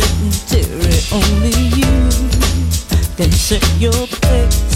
sedentary, only you can set your place.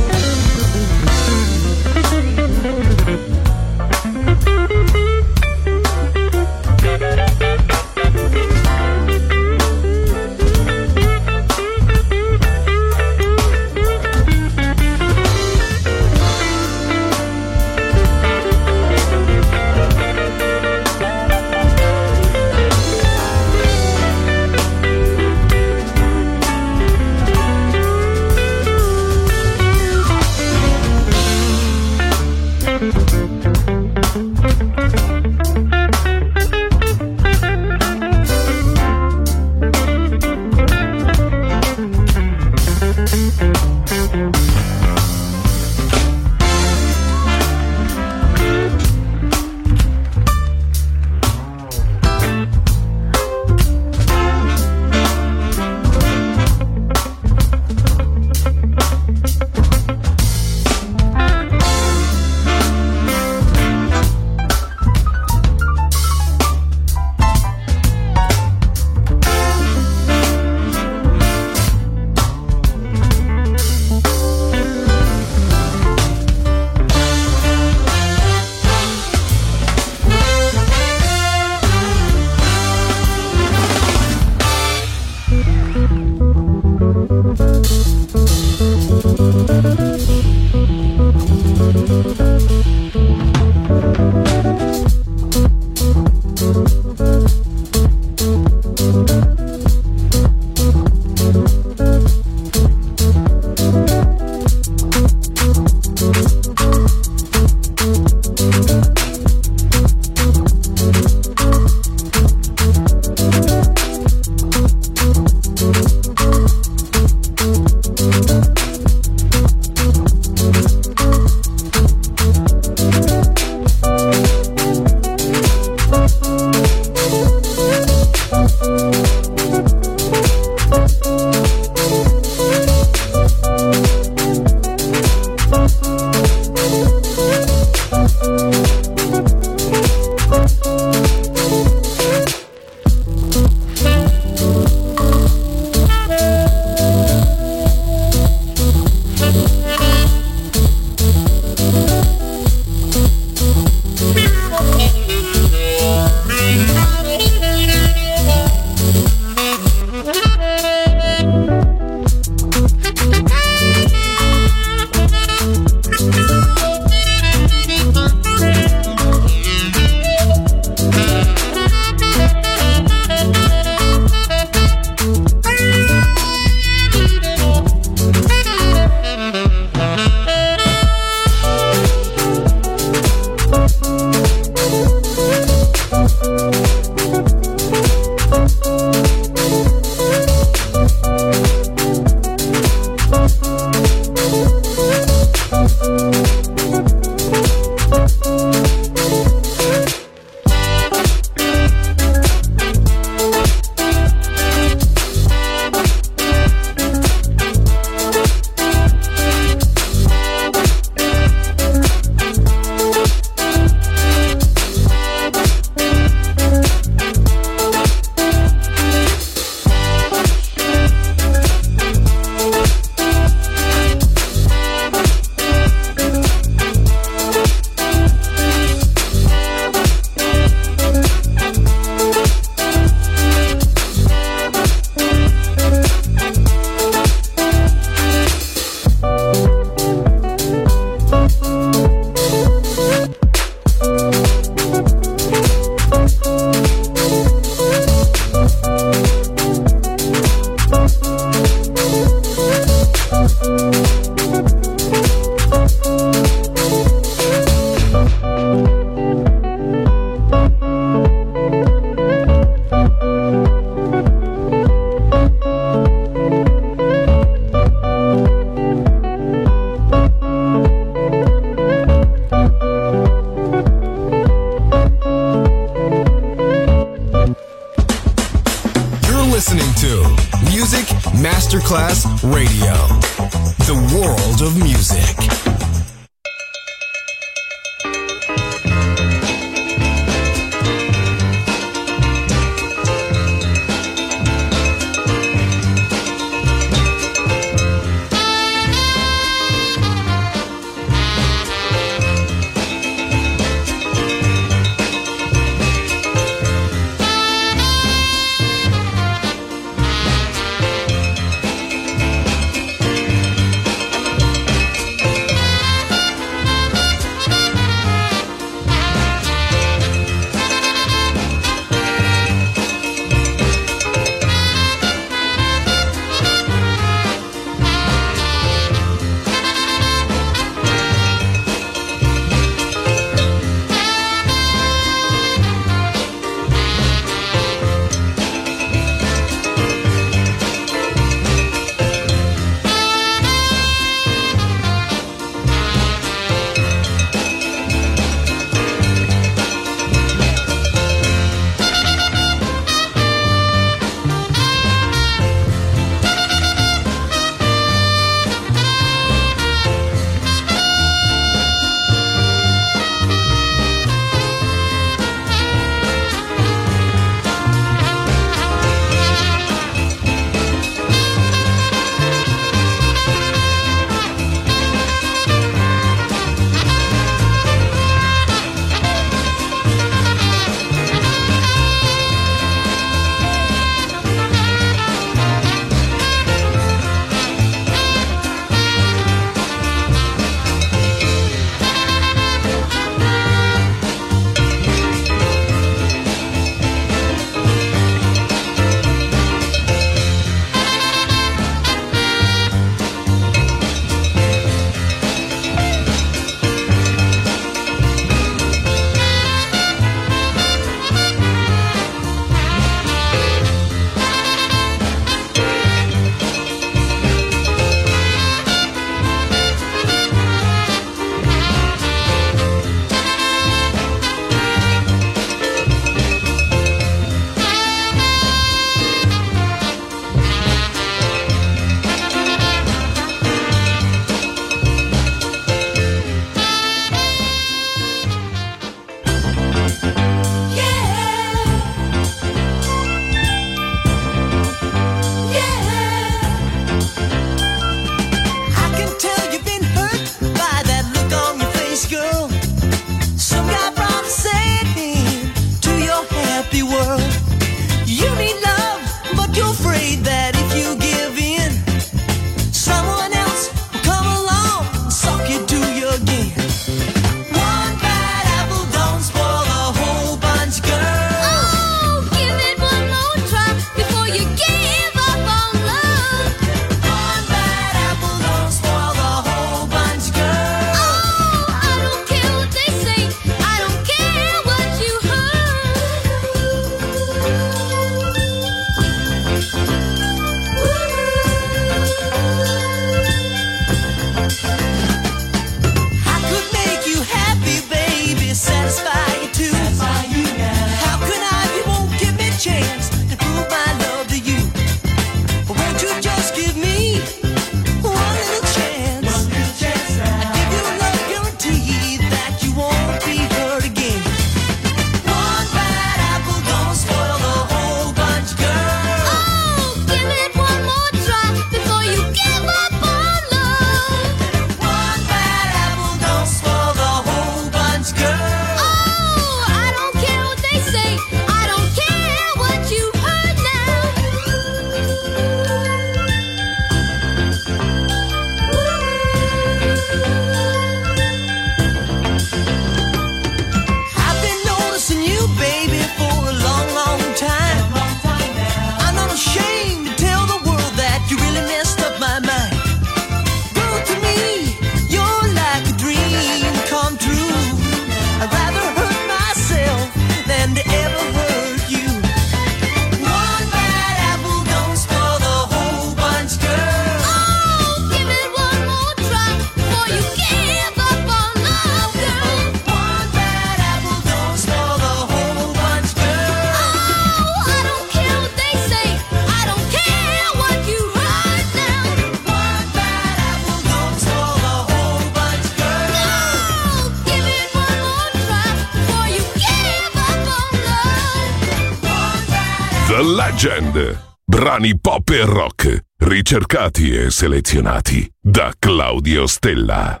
Legend. Brani pop e rock, ricercati e selezionati da Claudio Stella.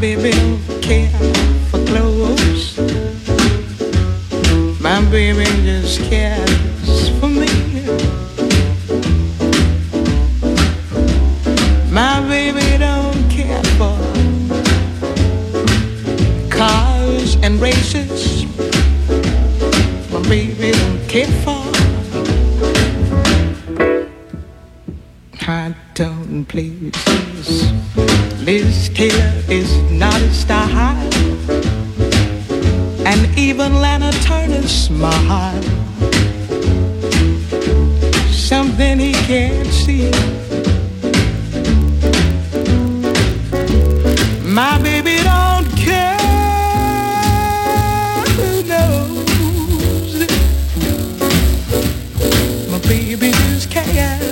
Baby don't care for clothes. My baby just cares care for high tone places. Liz Taylor is not a style, and even Lana Turner's smile. Something he can't see. My baby baby just cares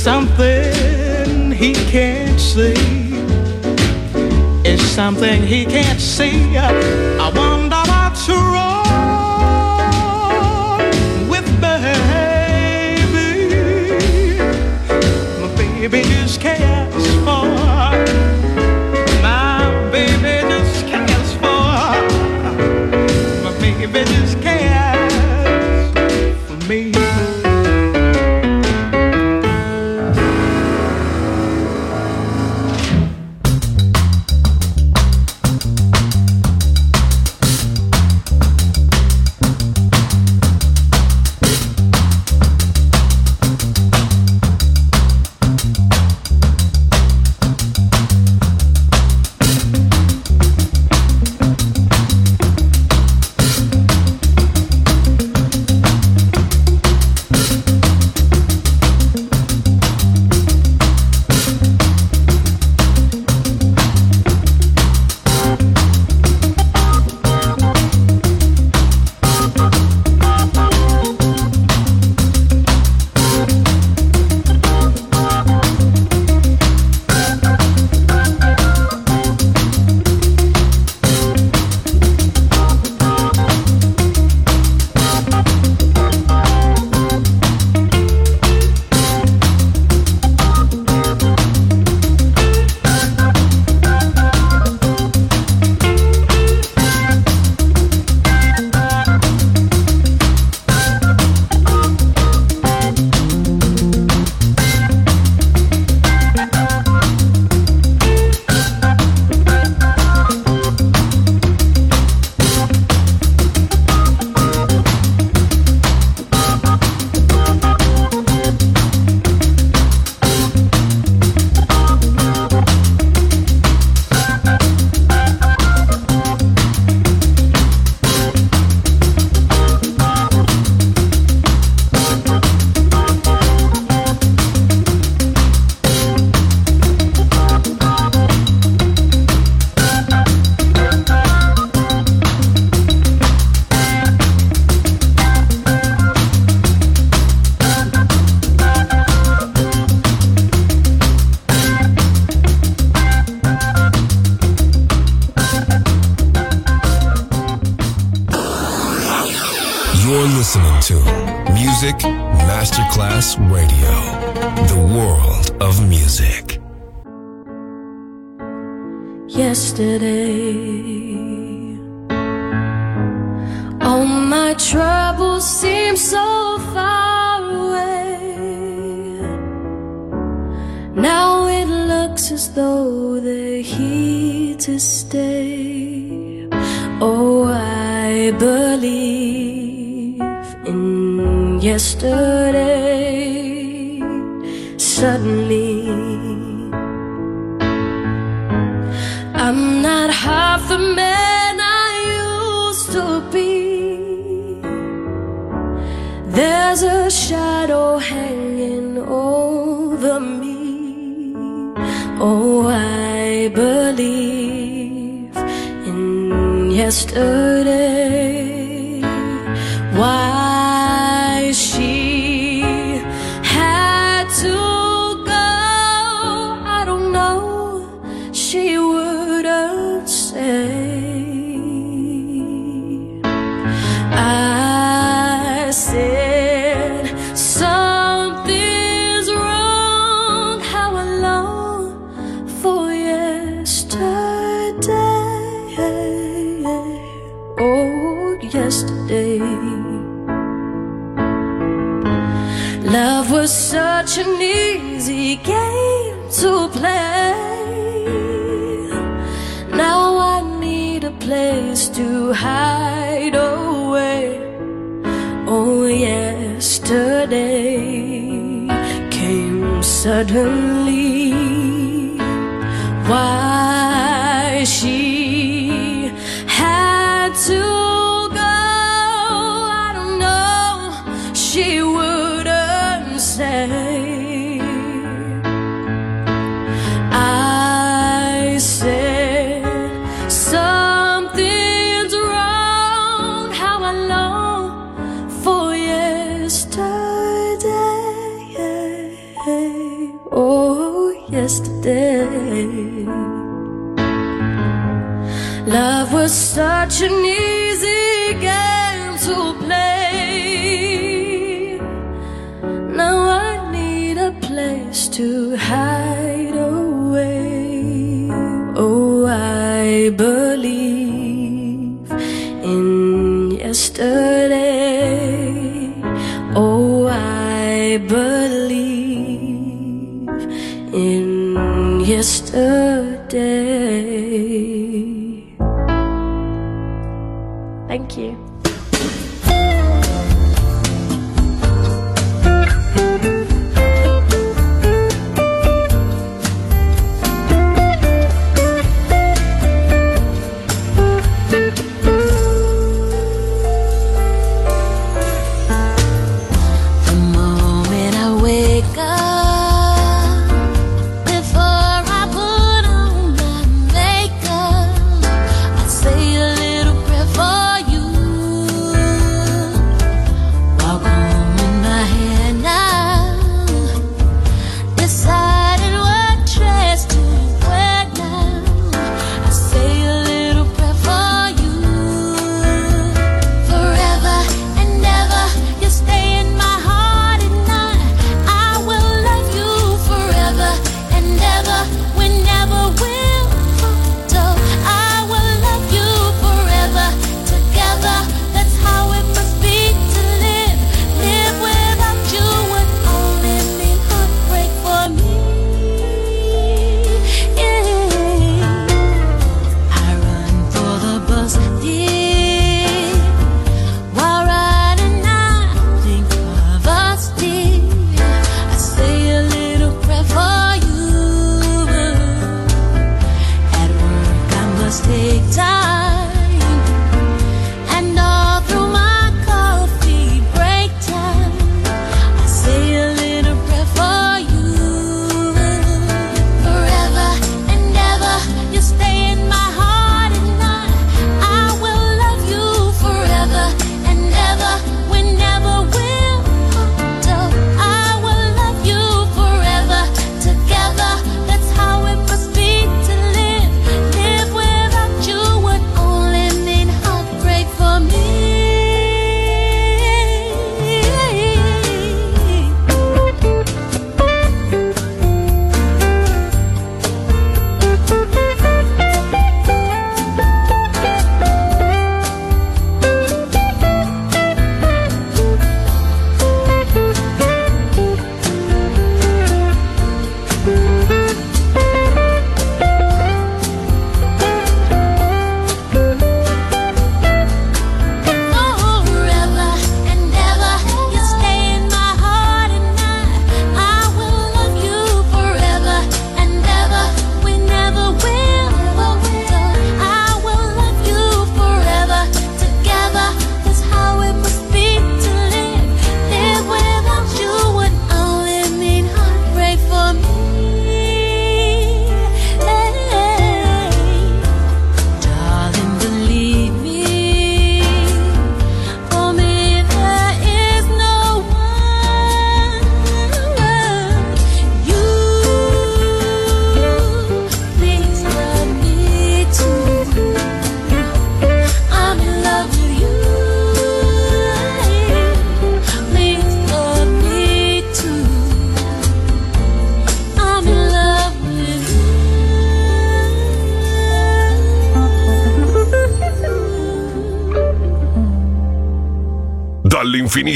Something he can't see is something he can't see. I wonder what's wrong with baby. My baby just cares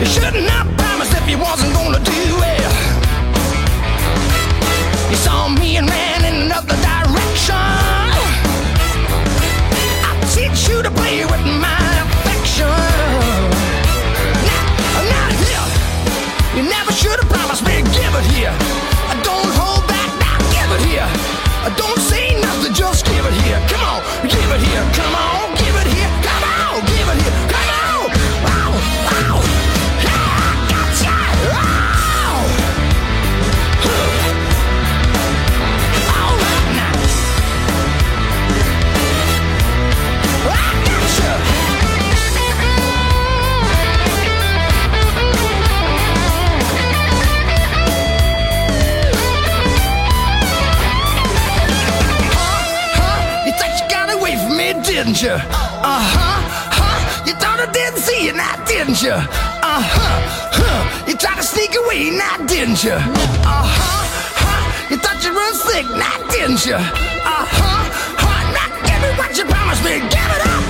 You shouldn't have promised if you wasn't gonna do it. You saw me and ran in another direction. I teach you to play with my affection. Now, now you never should have promised me. Give it here. Don't hold back. Now give it here. Don't say nothing. Just give it here. Come on, give it here. Come on. didn't you? Uh huh, huh. You thought I didn't see you, now didn't you? Uh huh, huh. You tried to sneak away, now didn't you? Uh huh, huh. You thought you were sick, now didn't you? Uh huh, huh. Now give me what you promised me, give it up.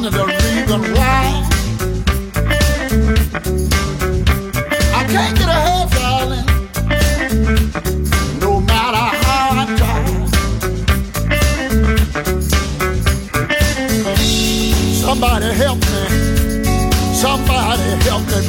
Wonder the reason why. I can't get ahead, darling. No matter how I try. Somebody help me. Somebody help me,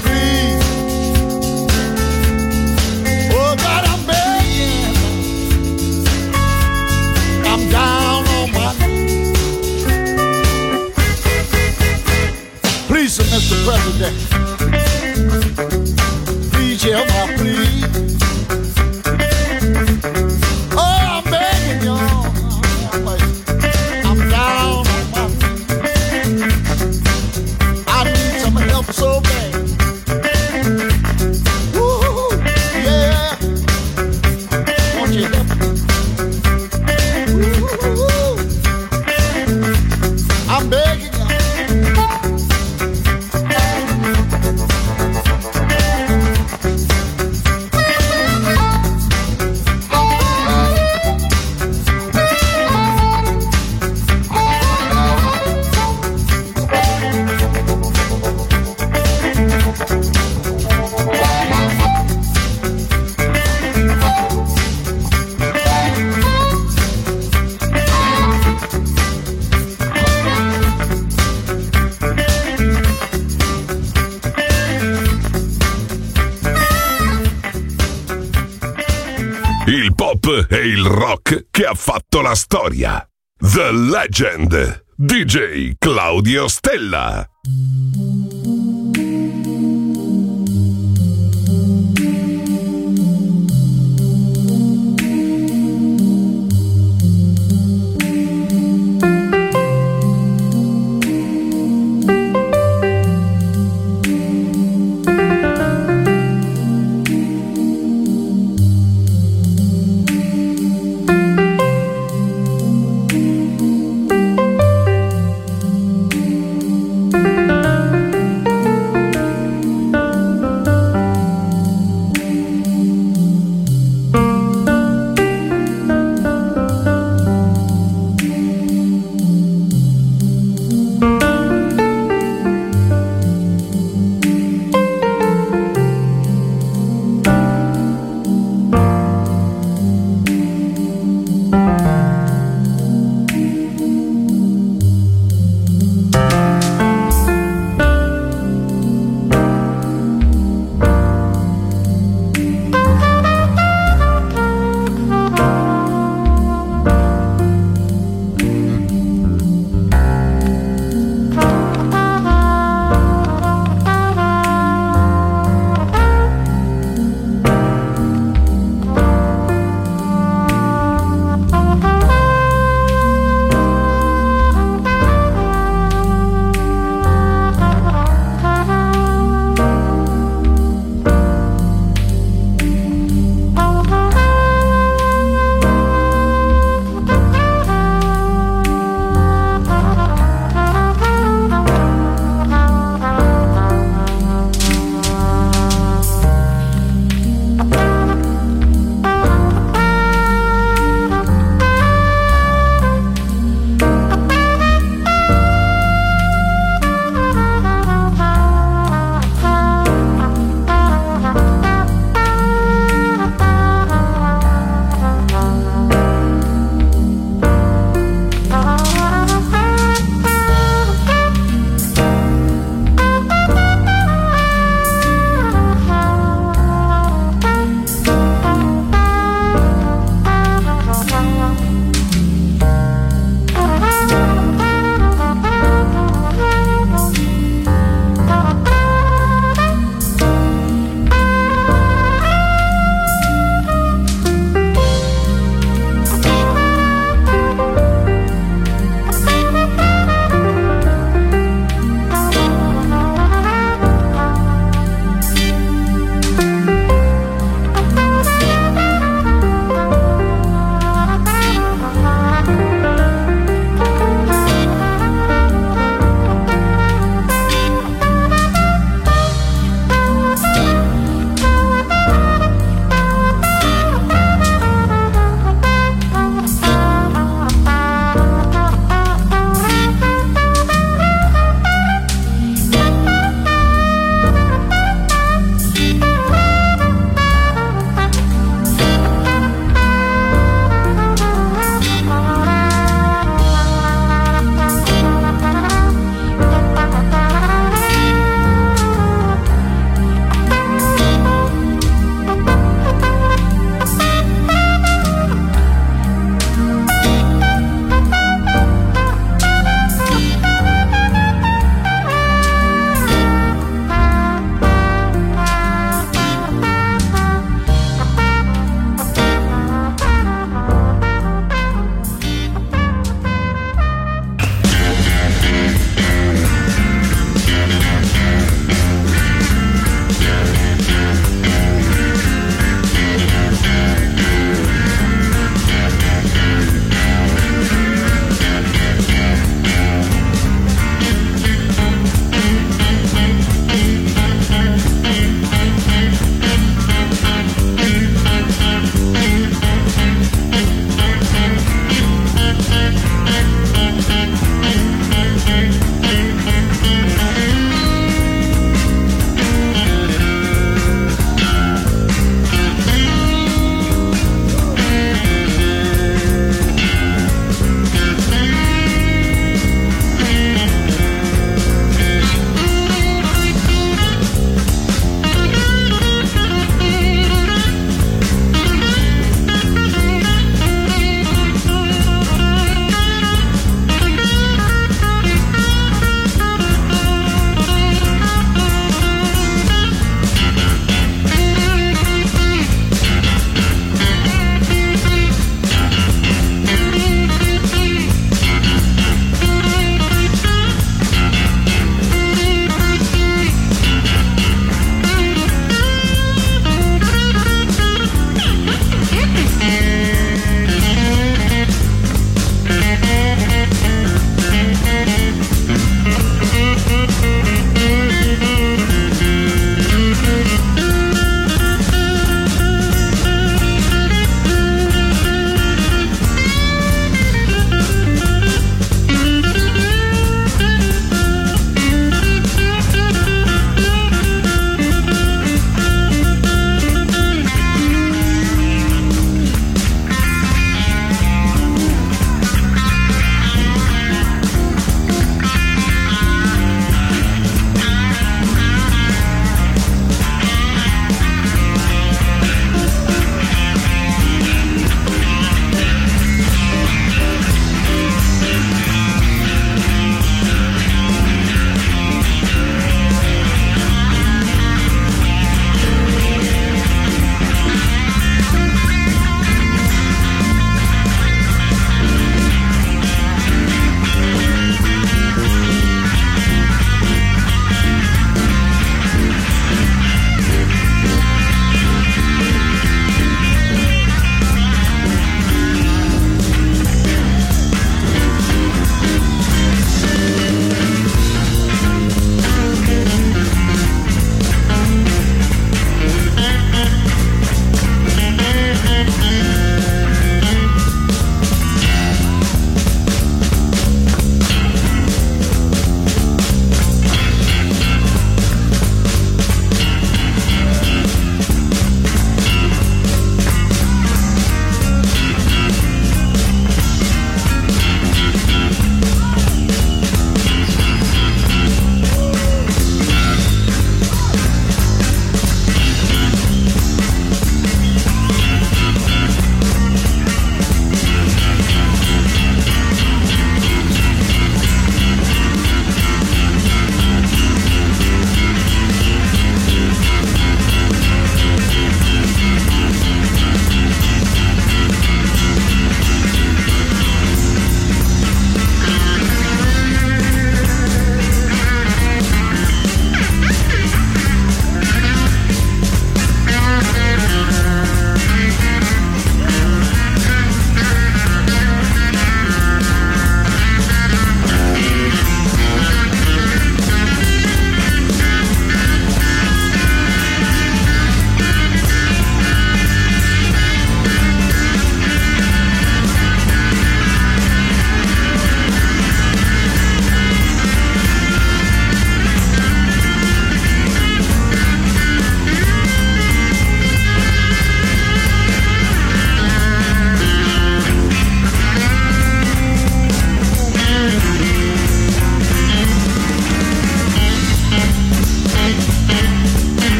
Audio Stella.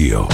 Radio.